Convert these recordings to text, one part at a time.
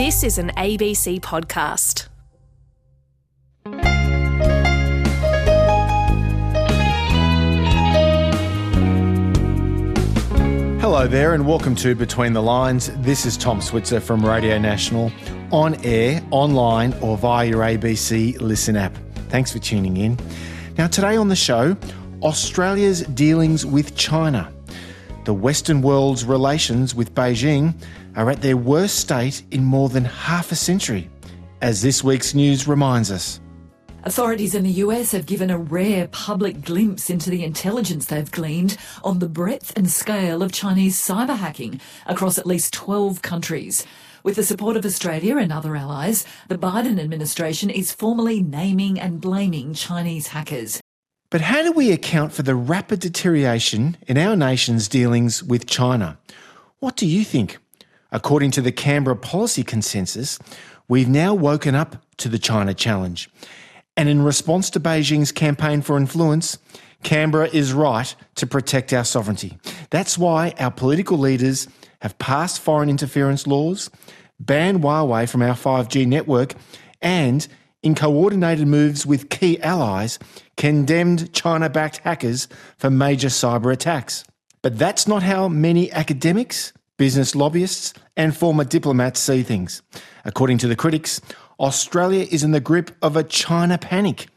This is an ABC podcast. Hello there, and welcome to Between the Lines. This is Tom Switzer from Radio National, on air, online, or via your ABC Listen app. Thanks for tuning in. Now, today on the show, Australia's dealings with China. The Western world's relations with Beijing are at their worst state in more than half a century, as this week's news reminds us. Authorities in the US have given a rare public glimpse into the intelligence they've gleaned on the breadth and scale of Chinese cyber hacking across at least 12 countries. With the support of Australia and other allies, the Biden administration is formally naming and blaming Chinese hackers. But how do we account for the rapid deterioration in our nation's dealings with China? What do you think? According to the Canberra Policy Consensus, we've now woken up to the China challenge. And in response to Beijing's campaign for influence, Canberra is right to protect our sovereignty. That's why our political leaders have passed foreign interference laws, banned Huawei from our 5G network, and, in coordinated moves with key allies, condemned China backed hackers for major cyber attacks. But that's not how many academics, business lobbyists, and former diplomats see things. According to the critics, Australia is in the grip of a China panic.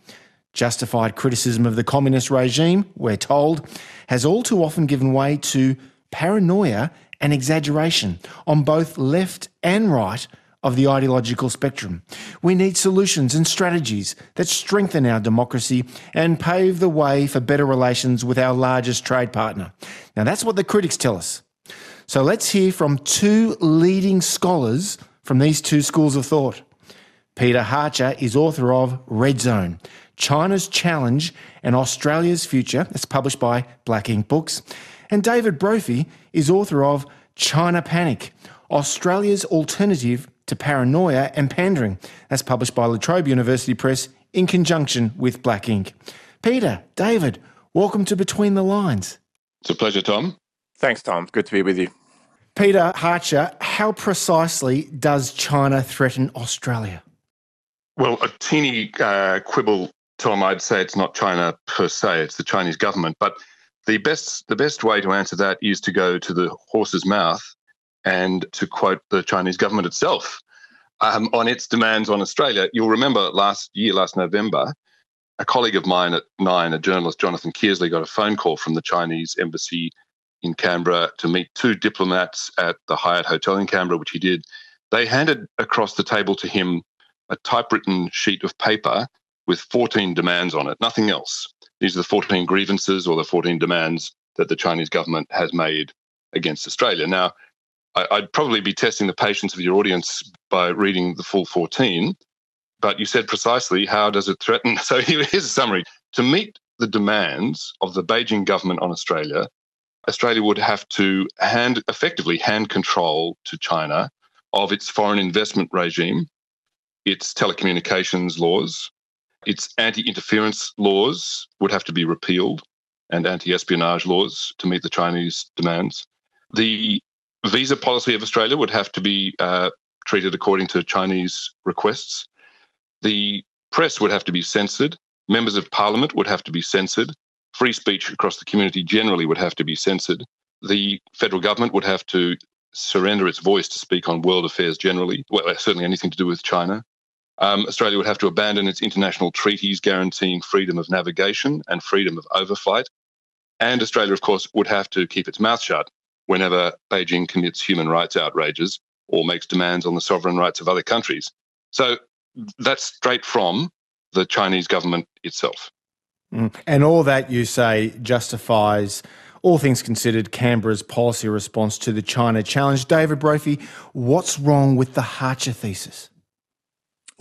Justified criticism of the communist regime, we're told, has all too often given way to paranoia and exaggeration on both left and right of the ideological spectrum. We need solutions and strategies that strengthen our democracy and pave the way for better relations with our largest trade partner. Now, that's what the critics tell us. So let's hear from two leading scholars from these two schools of thought. Peter Hartcher is author of Red Zone China's Challenge and Australia's Future. It's published by Black Inc Books. And David Brophy is author of China Panic Australia's Alternative to Paranoia and Pandering. That's published by La Trobe University Press in conjunction with Black Inc. Peter, David, welcome to Between the Lines. It's a pleasure, Tom. Thanks, Tom. Good to be with you. Peter Hartcher, how precisely does China threaten Australia? Well, a teeny uh, quibble, Tom. I'd say it's not China per se; it's the Chinese government. But the best the best way to answer that is to go to the horse's mouth and to quote the Chinese government itself um, on its demands on Australia. You'll remember last year, last November, a colleague of mine at Nine, a journalist, Jonathan Kearsley, got a phone call from the Chinese embassy in Canberra to meet two diplomats at the Hyatt Hotel in Canberra, which he did. They handed across the table to him a typewritten sheet of paper with 14 demands on it, nothing else. These are the 14 grievances or the 14 demands that the Chinese government has made against Australia. Now, I'd probably be testing the patience of your audience by reading the full 14, but you said precisely how does it threaten? So here's a summary. To meet the demands of the Beijing government on Australia, Australia would have to hand effectively hand control to China of its foreign investment regime, its telecommunications laws, its anti-interference laws would have to be repealed, and anti-espionage laws to meet the Chinese demands. The visa policy of Australia would have to be uh, treated according to Chinese requests. The press would have to be censored. Members of parliament would have to be censored. Free speech across the community generally would have to be censored. The federal government would have to surrender its voice to speak on world affairs generally, well, certainly anything to do with China. Um, Australia would have to abandon its international treaties guaranteeing freedom of navigation and freedom of overflight. And Australia, of course, would have to keep its mouth shut whenever Beijing commits human rights outrages or makes demands on the sovereign rights of other countries. So that's straight from the Chinese government itself. Mm. And all that you say justifies, all things considered, Canberra's policy response to the China challenge. David Brophy, what's wrong with the Hartcher thesis?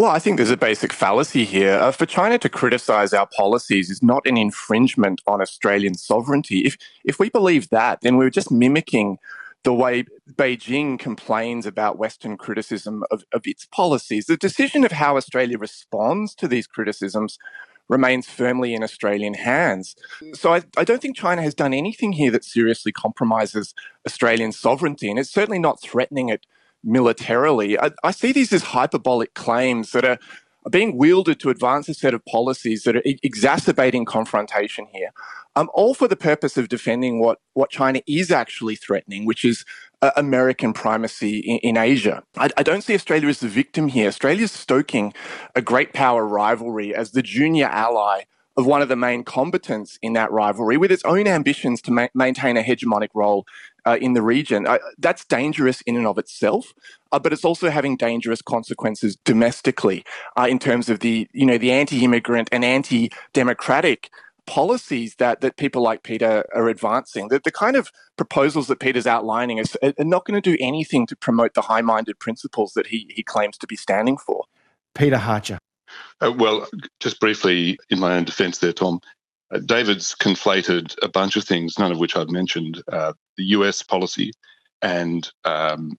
Well, I think there's a basic fallacy here. Uh, for China to criticize our policies is not an infringement on Australian sovereignty. If if we believe that, then we're just mimicking the way Beijing complains about Western criticism of, of its policies. The decision of how Australia responds to these criticisms remains firmly in Australian hands. So I, I, don't think China has done anything here that seriously compromises Australian sovereignty, and it's certainly not threatening it militarily. I, I see these as hyperbolic claims that are being wielded to advance a set of policies that are exacerbating confrontation here, all for the purpose of defending what, what China is actually threatening, which is uh, American primacy in, in Asia. I, I, don't see Australia as the victim here. Australia is stoking a great power rivalry as the junior ally of one of the main combatants in that rivalry with its own ambitions to ma- maintain a hegemonic role uh, in the region. Uh, that's dangerous in and of itself, uh, but it's also having dangerous consequences domestically uh, in terms of the, you know, the anti-immigrant and anti-democratic policies that, that people like Peter are advancing. The, the kind of proposals that Peter's outlining is, are not going to do anything to promote the high-minded principles that he, he claims to be standing for. Peter Hartcher. Uh, well, just briefly, in my own defense there, Tom, uh, David's conflated a bunch of things, none of which I've mentioned. Uh, the US policy and um,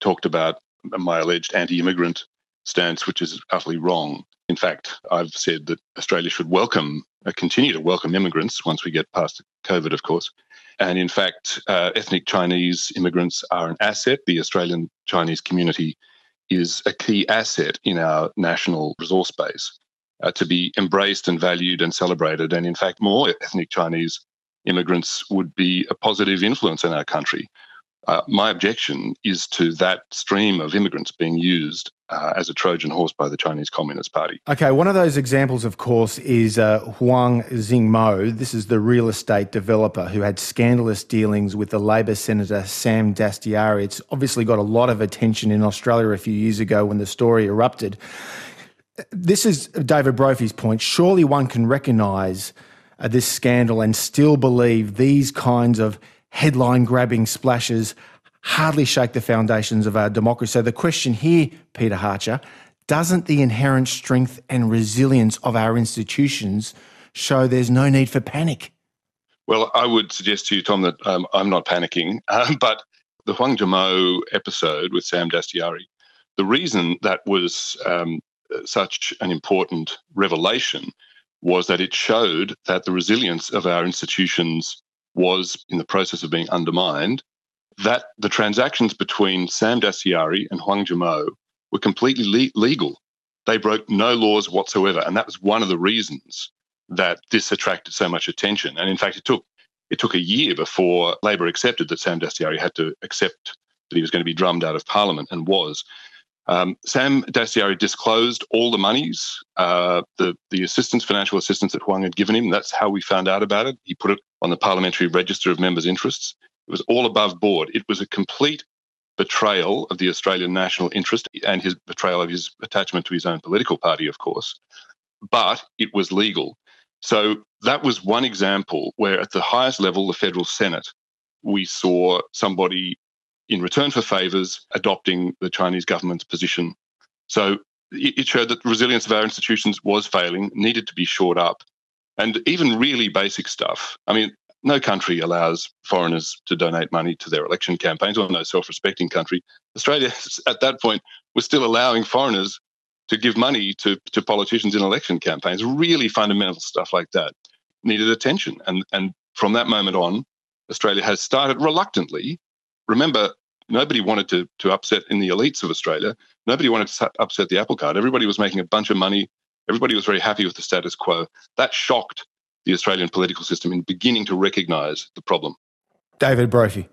talked about my alleged anti immigrant stance, which is utterly wrong. In fact, I've said that Australia should welcome, uh, continue to welcome immigrants once we get past COVID, of course. And in fact, uh, ethnic Chinese immigrants are an asset. The Australian Chinese community is a key asset in our national resource base uh, to be embraced and valued and celebrated. And in fact, more ethnic Chinese immigrants would be a positive influence in our country. Uh, my objection is to that stream of immigrants being used uh, as a Trojan horse by the Chinese Communist Party. Okay, one of those examples, of course, is uh, Huang Xiangmo. This is the real estate developer who had scandalous dealings with the Labor Senator Sam Dastyari. It's obviously got a lot of attention in Australia a few years ago when the story erupted. This is David Brophy's point. Surely one can recognise uh, this scandal and still believe these kinds of headline grabbing splashes hardly shake the foundations of our democracy. So the question here, Peter Hartcher, doesn't the inherent strength and resilience of our institutions show there's no need for panic? Well, I would suggest to you, Tom, that um, I'm not panicking, um, but the Huang Xiangmo episode with Sam Dastyari, the reason that was um, such an important revelation was that it showed that the resilience of our institutions was in the process of being undermined, that the transactions between Sam Dastyari and Huang Xiangmo were completely le- legal. They broke no laws whatsoever. And that was one of the reasons that this attracted so much attention. And in fact, it took it took a year before Labor accepted that Sam Dastyari had to accept that he was going to be drummed out of Parliament and was. Um, Sam Dastyari disclosed all the monies, uh, the the assistance, financial assistance that Huang had given him. That's how we found out about it. He put it on the parliamentary register of members' interests. It was all above board. It was a complete betrayal of the Australian national interest and his betrayal of his attachment to his own political party, of course. But it was legal. So that was one example where, at the highest level, the federal Senate, we saw somebody in return for favors, adopting the Chinese government's position. So it showed that the resilience of our institutions was failing, needed to be shored up. And even really basic stuff. I mean, no country allows foreigners to donate money to their election campaigns, or no self respecting country. Australia, at that point, was still allowing foreigners to give money to, to politicians in election campaigns. Really fundamental stuff like that needed attention. And, and from that moment on, Australia has started reluctantly. Remember, Nobody wanted to, to upset in the elites of Australia. Nobody wanted to upset the apple cart. Everybody was making a bunch of money. Everybody was very happy with the status quo. That shocked the Australian political system in beginning to recognise the problem. David Brophy.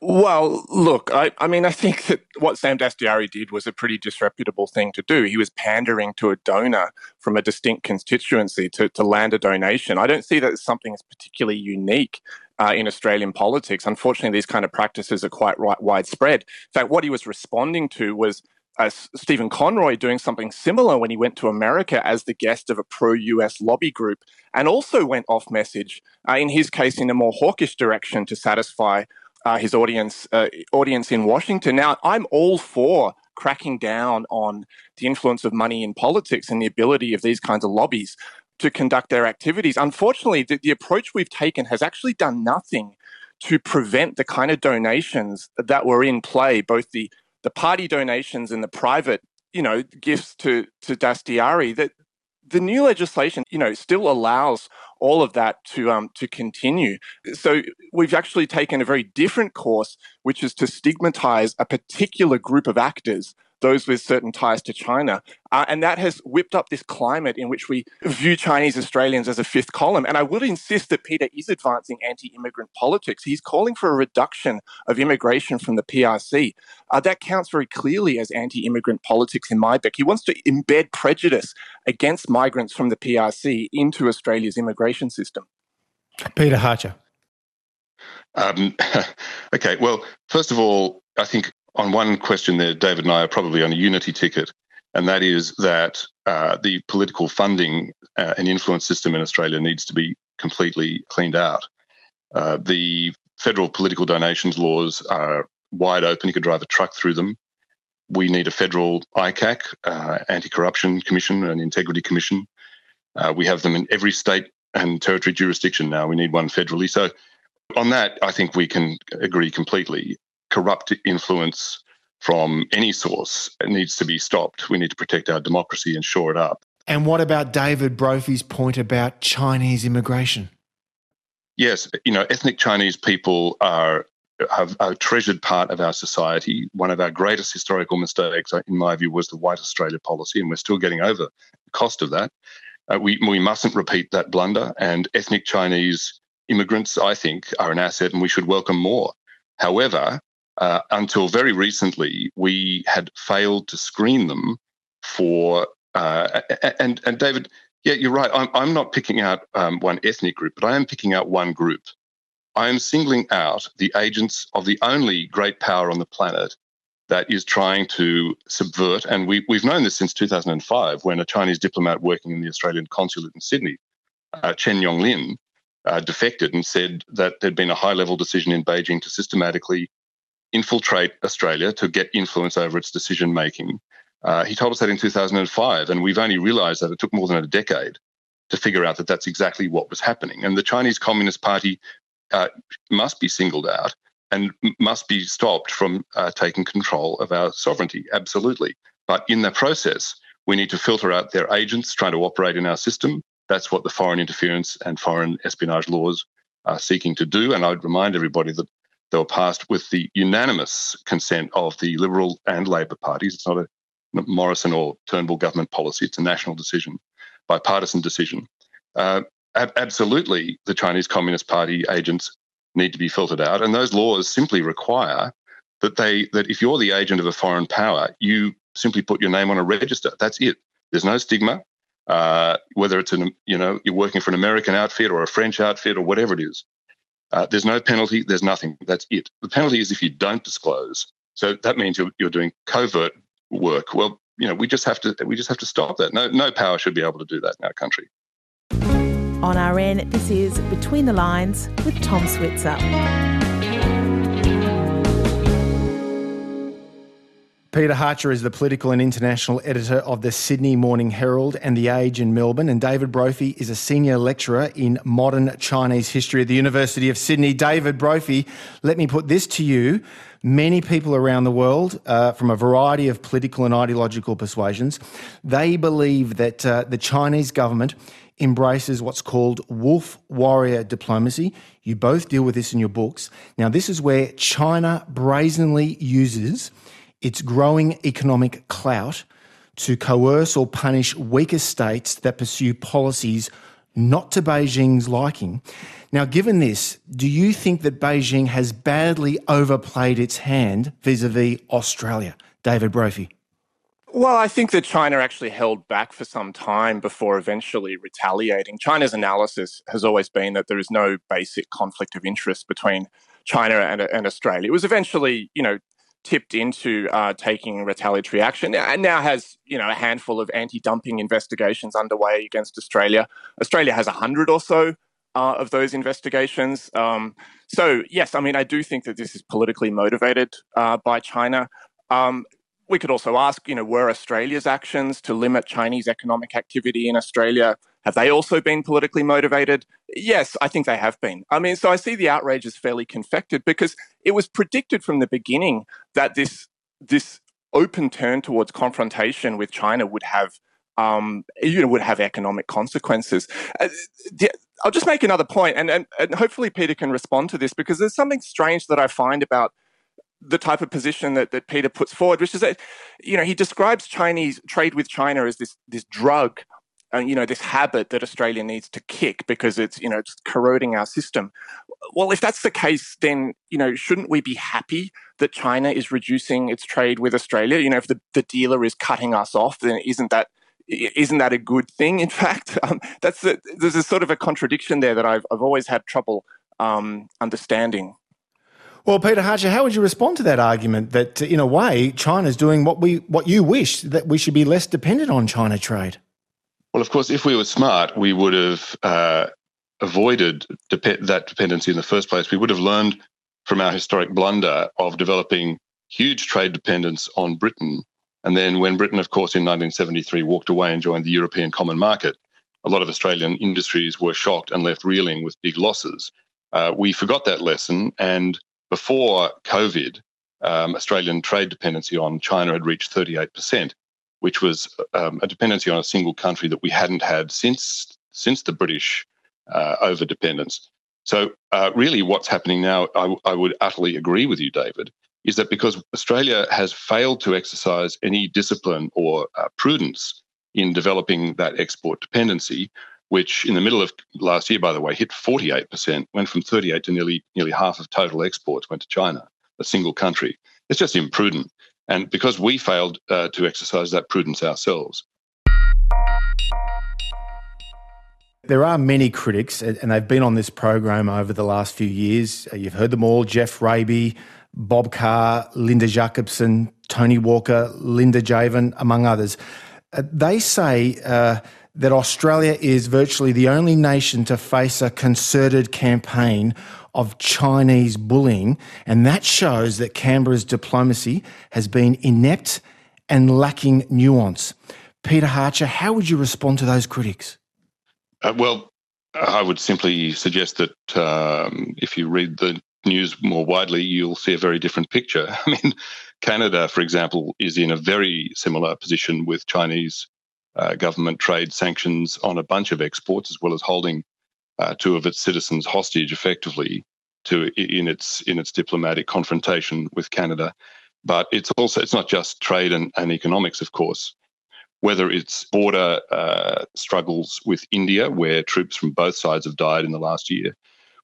Well, look, I, I, mean, I think that what Sam Dastyari did was a pretty disreputable thing to do. He was pandering to a donor from a distinct constituency to, to land a donation. I don't see that as something that's particularly unique uh, in Australian politics. Unfortunately, these kind of practices are quite right, widespread. In fact, what he was responding to was uh, Stephen Conroy doing something similar when he went to America as the guest of a pro US lobby group and also went off message, uh, in his case, in a more hawkish direction to satisfy uh, his audience, uh, audience in Washington. Now, I'm all for cracking down on the influence of money in politics and the ability of these kinds of lobbies to conduct their activities. Unfortunately, the, the approach we've taken has actually done nothing to prevent the kind of donations that were in play, both the, the party donations and the private, you know, gifts to, to Dastyari, that the new legislation, you know, still allows all of that to um, to continue. So we've actually taken a very different course, which is to stigmatize a particular group of actors those with certain ties to China. Uh, and that has whipped up this climate in which we view Chinese Australians as a fifth column. And I would insist that Peter is advancing anti immigrant politics. He's calling for a reduction of immigration from the PRC. Uh, that counts very clearly as anti immigrant politics in my book. He wants to embed prejudice against migrants from the PRC into Australia's immigration system. Peter Hartcher. Um, okay, well, first of all, I think on one question there, David and I are probably on a unity ticket, and that is that uh, the political funding uh, and influence system in Australia needs to be completely cleaned out. Uh, the federal political donations laws are wide open. You can drive a truck through them. We need a federal ICAC, uh, Anti-Corruption Commission, and Integrity Commission. Uh, we have them in every state and territory jurisdiction now. We need one federally. So on that, I think we can agree completely corrupt influence from any source needs to be stopped. We need to protect our democracy and shore it up. And what about David Brophy's point about Chinese immigration? Yes, you know, ethnic Chinese people are have a treasured part of our society. One of our greatest historical mistakes, in my view, was the White Australia policy, and we're still getting over the cost of that. Uh, we we mustn't repeat that blunder. And ethnic Chinese immigrants, I think, are an asset, and we should welcome more. However, uh, until very recently, we had failed to screen them for. Uh, and and David, yeah, you're right. I'm I'm not picking out um, one ethnic group, but I am picking out one group. I am singling out the agents of the only great power on the planet that is trying to subvert, and we, we've known this since 2005 when a Chinese diplomat working in the Australian consulate in Sydney, uh, Chen Yonglin, uh, defected and said that there'd been a high level decision in Beijing to systematically infiltrate Australia to get influence over its decision making. Uh, he told us that in 2005, and we've only realized that it took more than a decade to figure out that that's exactly what was happening. And the Chinese Communist Party uh, must be singled out and must be stopped from uh, taking control of our sovereignty, absolutely. But in the process, we need to filter out their agents trying to operate in our system. That's what the foreign interference and foreign espionage laws are seeking to do. And I'd remind everybody that they were passed with the unanimous consent of the Liberal and Labor parties. It's not a Morrison or Turnbull government policy, it's a national decision, bipartisan decision. Uh, ab- absolutely, the Chinese Communist Party agents need to be filtered out. And those laws simply require that they that if you're the agent of a foreign power, you simply put your name on a register. That's it. There's no stigma. Uh, whether it's an you know you're working for an American outfit or a French outfit or whatever it is, uh, there's no penalty. There's nothing. That's it. The penalty is if you don't disclose. So that means you're, you're doing covert work. Well, you know, we just have to we just have to stop that. No, no power should be able to do that in our country. On RN, this is Between the Lines with Tom Switzer. Peter Hartcher is the political and international editor of the Sydney Morning Herald and The Age in Melbourne, and David Brophy is a senior lecturer in modern Chinese history at the University of Sydney. David Brophy, let me put this to you. Many people around the world, uh, from a variety of political and ideological persuasions, they believe that uh, the Chinese government embraces what's called wolf warrior diplomacy. You both deal with this in your books. Now, this is where China brazenly uses its growing economic clout to coerce or punish weaker states that pursue policies not to Beijing's liking. Now, given this, do you think that Beijing has badly overplayed its hand vis a vis Australia? David Brophy. Well, I think that China actually held back for some time before eventually retaliating. China's analysis has always been that there is no basic conflict of interest between China and, and Australia. It was eventually, you know, tipped into uh, taking retaliatory action and now has you know a handful of anti-dumping investigations underway against Australia. Australia has a hundred or so uh, of those investigations. Um, so yes, I mean I do think that this is politically motivated uh, by China. Um, we could also ask, you know, were Australia's actions to limit Chinese economic activity in Australia have they also been politically motivated? Yes, I think they have been. I mean, so I see the outrage as fairly confected because it was predicted from the beginning that this this open turn towards confrontation with China would have um, you know, would have economic consequences. Uh, I'll just make another point, and, and, and hopefully Peter can respond to this because there's something strange that I find about the type of position that, that Peter puts forward, which is that, you know, he describes Chinese trade with China as this this drug, uh, you know, this habit that Australia needs to kick because it's you know it's corroding our system. Well, if that's the case, then you know, shouldn't we be happy that China is reducing its trade with Australia? You know, if the, the dealer is cutting us off, then isn't that isn't that a good thing? In fact, um, that's a, there's a sort of a contradiction there that I've I've always had trouble um, understanding. Well, Peter Hartcher, how would you respond to that argument that, in a way, China's doing what we what you wish that we should be less dependent on China trade? Well, of course, if we were smart, we would have uh, avoided dep- that dependency in the first place. We would have learned from our historic blunder of developing huge trade dependence on Britain and then when Britain, of course, in 1973 walked away and joined the European Common Market, a lot of Australian industries were shocked and left reeling with big losses. Uh, we forgot that lesson. And before COVID, um, Australian trade dependency on China had reached 38%, which was um, a dependency on a single country that we hadn't had since, since the British uh, over dependence. So, uh, really, what's happening now, I, I would utterly agree with you, David, is that because Australia has failed to exercise any discipline or uh, prudence in developing that export dependency, which in the middle of last year, by the way, hit 48%, went from 38 to nearly nearly half of total exports went to China, a single country. It's just imprudent. And because we failed uh, to exercise that prudence ourselves. There are many critics, and they've been on this program over the last few years. You've heard them all Geoff Raby, Bob Carr, Linda Jakobson, Tony Walker, Linda Jaivin, among others. Uh, they say uh, that Australia is virtually the only nation to face a concerted campaign of Chinese bullying, and that shows that Canberra's diplomacy has been inept and lacking nuance. Peter Hartcher, how would you respond to those critics? Uh, well, I would simply suggest that um, if you read the news more widely, you'll see a very different picture. I mean, Canada, for example, is in a very similar position with Chinese uh, government trade sanctions on a bunch of exports, as well as holding uh, two of its citizens hostage, effectively, to in its in its diplomatic confrontation with Canada. But it's also it's not just trade and, and economics, of course. Whether it's border uh, struggles with India, where troops from both sides have died in the last year,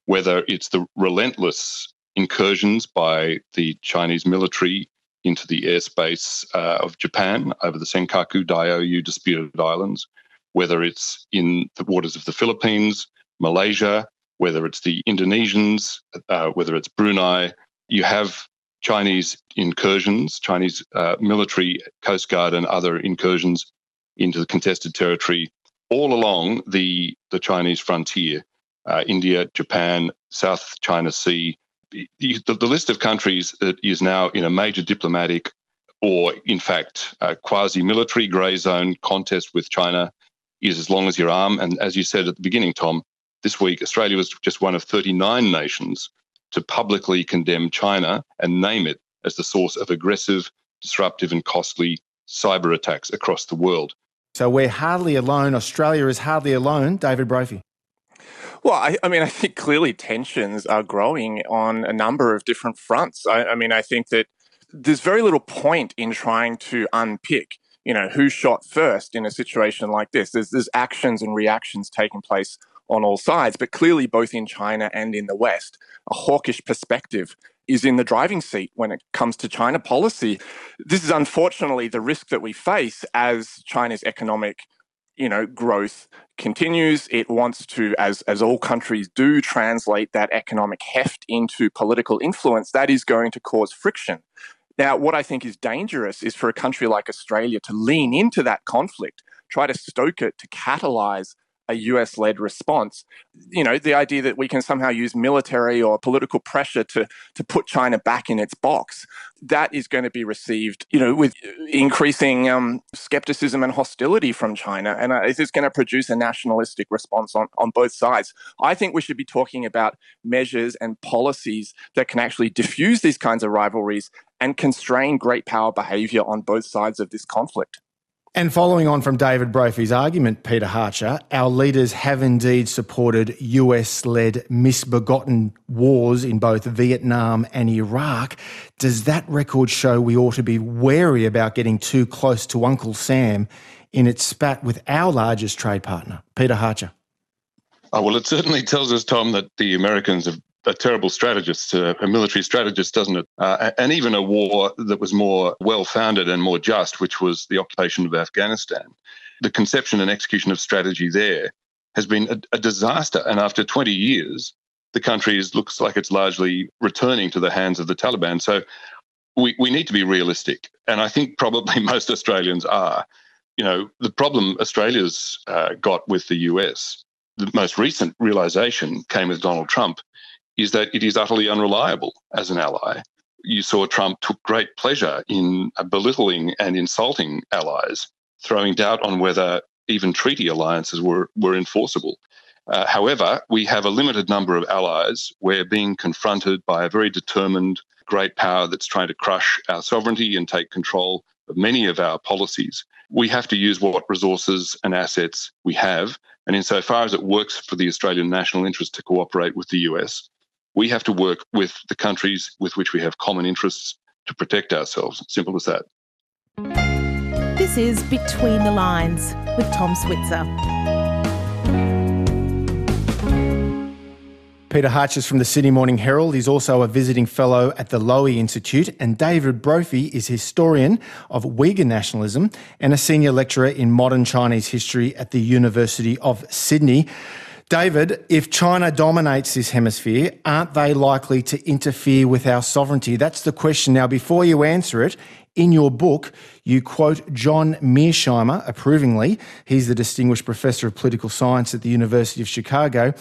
whether it's the relentless incursions by the Chinese military into the airspace uh, of Japan over the Senkaku Diaoyu disputed islands, whether it's in the waters of the Philippines, Malaysia, whether it's the Indonesians, uh, whether it's Brunei, you have Chinese incursions, Chinese uh, military, coast guard, and other incursions into the contested territory all along the, the Chinese frontier uh, India, Japan, South China Sea. The, the, list of countries that is now in a major diplomatic or, in fact, quasi military grey zone contest with China is as long as your arm. And as you said at the beginning, Tom, this week Australia was just one of 39 nations to publicly condemn China and name it as the source of aggressive, disruptive, and costly cyber attacks across the world. So we're hardly alone. Australia is hardly alone, David Brophy. Well, I, I, mean, I think clearly tensions are growing on a number of different fronts. I, I, mean, I think that there's very little point in trying to unpick, you know, who shot first in a situation like this. There's, there's actions and reactions taking place on all sides, but clearly both in China and in the West, a hawkish perspective is in the driving seat when it comes to China policy. This is unfortunately the risk that we face as China's economic you know, growth continues. It wants to, as, as all countries do, translate that economic heft into political influence. That is going to cause friction. Now, what I think is dangerous is for a country like Australia to lean into that conflict, try to stoke it, to catalyze a US led response. You know, the idea that we can somehow use military or political pressure to, to put China back in its box, that is going to be received, you know, with increasing um, skepticism and hostility from China. And uh, it's going to produce a nationalistic response on, on both sides. I think we should be talking about measures and policies that can actually diffuse these kinds of rivalries and constrain great power behavior on both sides of this conflict. And following on from David Brophy's argument, Peter Hartcher, our leaders have indeed supported US led misbegotten wars in both Vietnam and Iraq. Does that record show we ought to be wary about getting too close to Uncle Sam in its spat with our largest trade partner? Peter Hartcher. Oh, well, it certainly tells us, Tom, that the Americans have a terrible strategist, uh, a military strategist, doesn't it? Uh, and even a war that was more well founded and more just, which was the occupation of Afghanistan. The conception and execution of strategy there has been a, a disaster. And after 20 years, the country is, looks like it's largely returning to the hands of the Taliban. So we, we need to be realistic. And I think probably most Australians are. You know, the problem Australia's uh, got with the US, the most recent realization came with Donald Trump, is that it is utterly unreliable as an ally. You saw Trump took great pleasure in belittling and insulting allies, throwing doubt on whether even treaty alliances were, were enforceable. Uh, however, we have a limited number of allies. We're being confronted by a very determined great power that's trying to crush our sovereignty and take control of many of our policies. We have to use what resources and assets we have. And insofar as it works for the Australian national interest to cooperate with the US, we have to work with the countries with which we have common interests to protect ourselves. Simple as that. This is Between the Lines with Tom Switzer. Peter Hartcher from the Sydney Morning Herald. He's also a visiting fellow at the Lowy Institute, and David Brophy is historian of Uyghur nationalism and a senior lecturer in modern Chinese history at the University of Sydney. David, if China dominates this hemisphere, aren't they likely to interfere with our sovereignty? That's the question. Now, before you answer it, in your book, you quote John Mearsheimer approvingly. He's the Distinguished Professor of Political Science at the University of Chicago.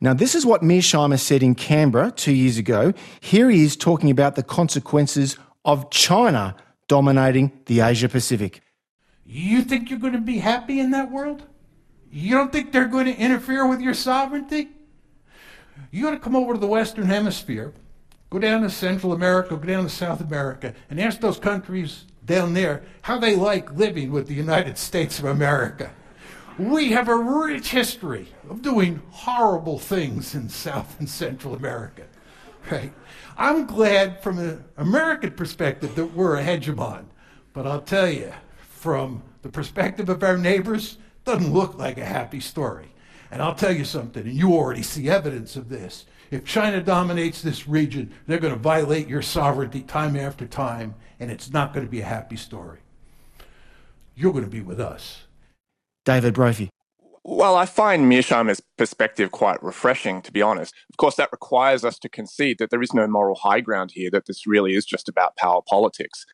Now, this is what Mearsheimer said in Canberra two years ago. Here he is talking about the consequences of China dominating the Asia Pacific. You think you're going to be happy in that world? You don't think they're going to interfere with your sovereignty? You got to come over to the Western Hemisphere, go down to Central America, go down to South America, and ask those countries down there how they like living with the United States of America. We have a rich history of doing horrible things in South and Central America. Right? I'm glad from an American perspective that we're a hegemon. But I'll tell you, from the perspective of our neighbors, doesn't look like a happy story. And I'll tell you something, and you already see evidence of this. If China dominates this region, they're going to violate your sovereignty time after time, and it's not going to be a happy story. You're going to be with us. David Brophy. Well, I find Mearsheimer's perspective quite refreshing, to be honest. Of course, that requires us to concede that there is no moral high ground here, that this really is just about power politics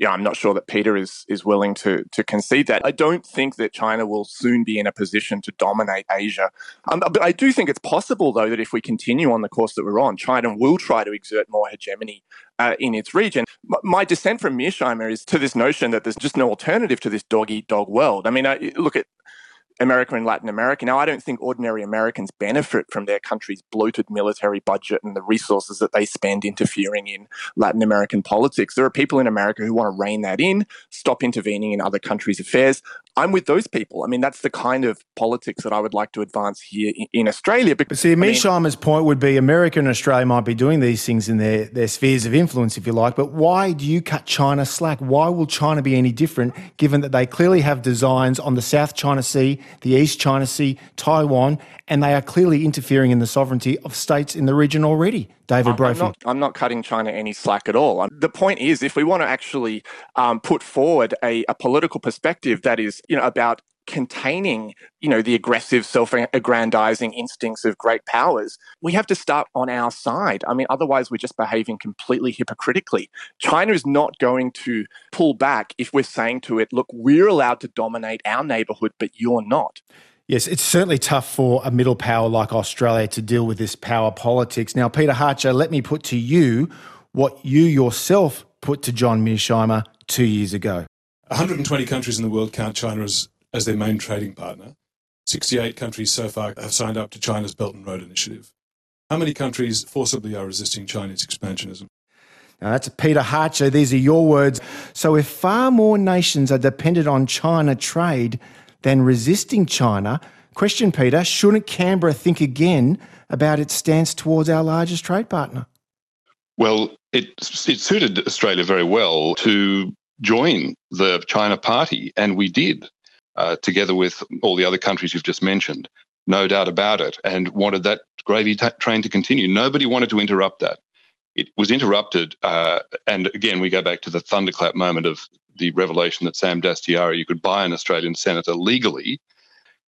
yeah, I'm not sure that Peter is is willing to to concede that. I don't think that China will soon be in a position to dominate Asia. Um, but I do think it's possible, though, that if we continue on the course that we're on, China will try to exert more hegemony uh, in its region. M- my dissent from Mearsheimer is to this notion that there's just no alternative to this dog eat dog world. I mean, I, look at America and Latin America. Now, I don't think ordinary Americans benefit from their country's bloated military budget and the resources that they spend interfering in Latin American politics. There are people in America who want to rein that in, stop intervening in other countries' affairs. I'm with those people. I mean, that's the kind of politics that I would like to advance here in, Australia. Because, See, Mearsheimer's point would be America and Australia might be doing these things in their, their spheres of influence, if you like, but why do you cut China slack? Why will China be any different, given that they clearly have designs on the South China Sea, the East China Sea, Taiwan, and they are clearly interfering in the sovereignty of states in the region already. David Brophy. I'm not, I'm not cutting China any slack at all. The point is, if we want to actually um, put forward a, a political perspective that is, you know, about containing, you know, the aggressive, self-aggrandizing instincts of great powers, we have to start on our side. I mean, otherwise we're just behaving completely hypocritically. China is not going to pull back if we're saying to it, look, we're allowed to dominate our neighborhood, but you're not. Yes, it's certainly tough for a middle power like Australia to deal with this power politics. Now, Peter Hartcher, let me put to you what you yourself put to John Mearsheimer two years ago. 120 countries in the world count China as, as their main trading partner. 68 countries so far have signed up to China's Belt and Road Initiative. How many countries forcibly are resisting Chinese expansionism? Now, that's Peter Hartcher. These are your words. So, if far more nations are dependent on China trade than resisting China, question, Peter, shouldn't Canberra think again about its stance towards our largest trade partner? Well, it, it suited Australia very well to join the China party, and we did, uh, together with all the other countries you've just mentioned. No doubt about it, and wanted that gravy t- train to continue. Nobody wanted to interrupt that it was interrupted. Uh, and again, we go back to the thunderclap moment of the revelation that Sam Dastyari, you could buy an Australian senator legally.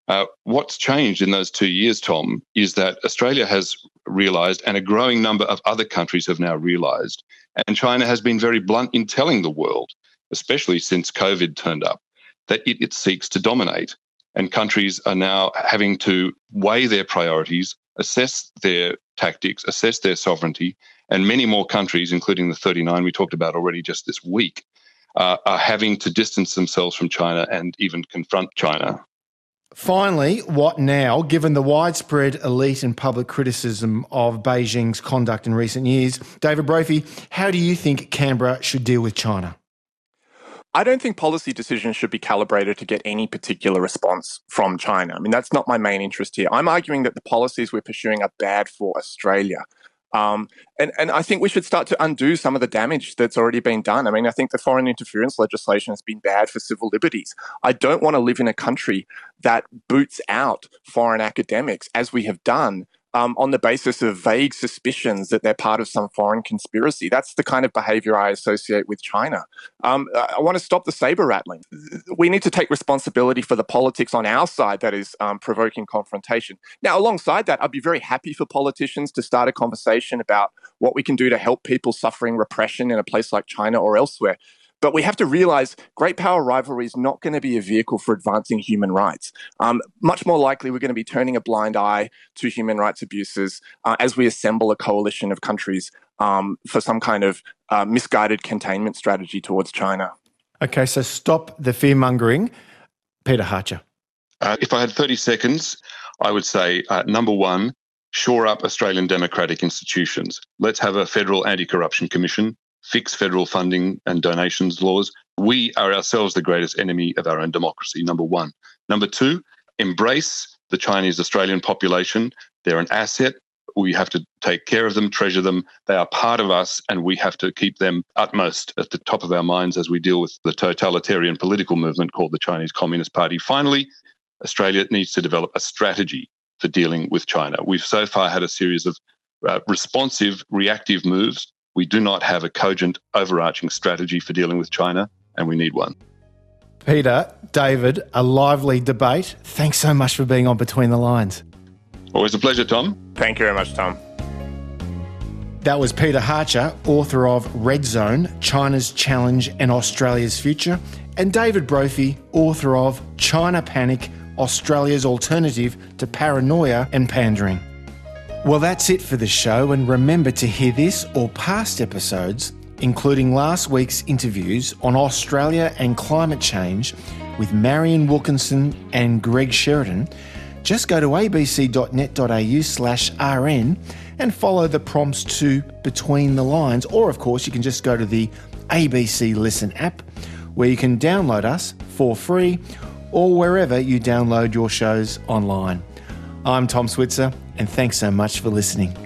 Uh, what's changed in those two years, Tom, is that Australia has realized, and a growing number of other countries have now realized, and China has been very blunt in telling the world, especially since COVID turned up, that it, it seeks to dominate. And countries are now having to weigh their priorities, assess their tactics, assess their sovereignty, and many more countries, including the 39 we talked about already just this week, uh, are having to distance themselves from China and even confront China. Finally, what now, given the widespread elite and public criticism of Beijing's conduct in recent years? David Brophy, how do you think Canberra should deal with China? I don't think policy decisions should be calibrated to get any particular response from China. I mean, that's not my main interest here. I'm arguing that the policies we're pursuing are bad for Australia. Um, and, and I think we should start to undo some of the damage that's already been done. I mean, I think the foreign interference legislation has been bad for civil liberties. I don't want to live in a country that boots out foreign academics, as we have done um, on the basis of vague suspicions that they're part of some foreign conspiracy. That's the kind of behavior I associate with China. Um, I want to stop the saber rattling. We need to take responsibility for the politics on our side that is um, provoking confrontation. Now, alongside that, I'd be very happy for politicians to start a conversation about what we can do to help people suffering repression in a place like China or elsewhere. But we have to realize great power rivalry is not going to be a vehicle for advancing human rights. Um, much more likely, we're going to be turning a blind eye to human rights abuses uh, as we assemble a coalition of countries um, for some kind of uh, misguided containment strategy towards China. Okay, so stop the fear mongering. Peter Hartcher. Uh, if I had 30 seconds, I would say uh, number one, shore up Australian democratic institutions. Let's have a federal anti corruption commission fix federal funding and donations laws. We are ourselves the greatest enemy of our own democracy, number one. Number two, embrace the Chinese Australian population. They're an asset. We have to take care of them, treasure them. They are part of us, and we have to keep them utmost at the top of our minds as we deal with the totalitarian political movement called the Chinese Communist Party. Finally, Australia needs to develop a strategy for dealing with China. We've so far had a series of uh, responsive, reactive moves we do not have a cogent, overarching strategy for dealing with China, and we need one. Peter, David, a lively debate. Thanks so much for being on Between the Lines. Always a pleasure, Tom. Thank you very much, Tom. That was Peter Hartcher, author of Red Zone China's Challenge and Australia's Future, and David Brophy, author of China Panic Australia's Alternative to Paranoia and Pandering. Well, that's it for the show, and remember to hear this or past episodes, including last week's interviews on Australia and climate change with Marian Wilkinson and Greg Sheridan. Just go to abc.net.au slash rn and follow the prompts to Between the Lines, or of course, you can just go to the ABC Listen app where you can download us for free or wherever you download your shows online. I'm Tom Switzer and thanks so much for listening.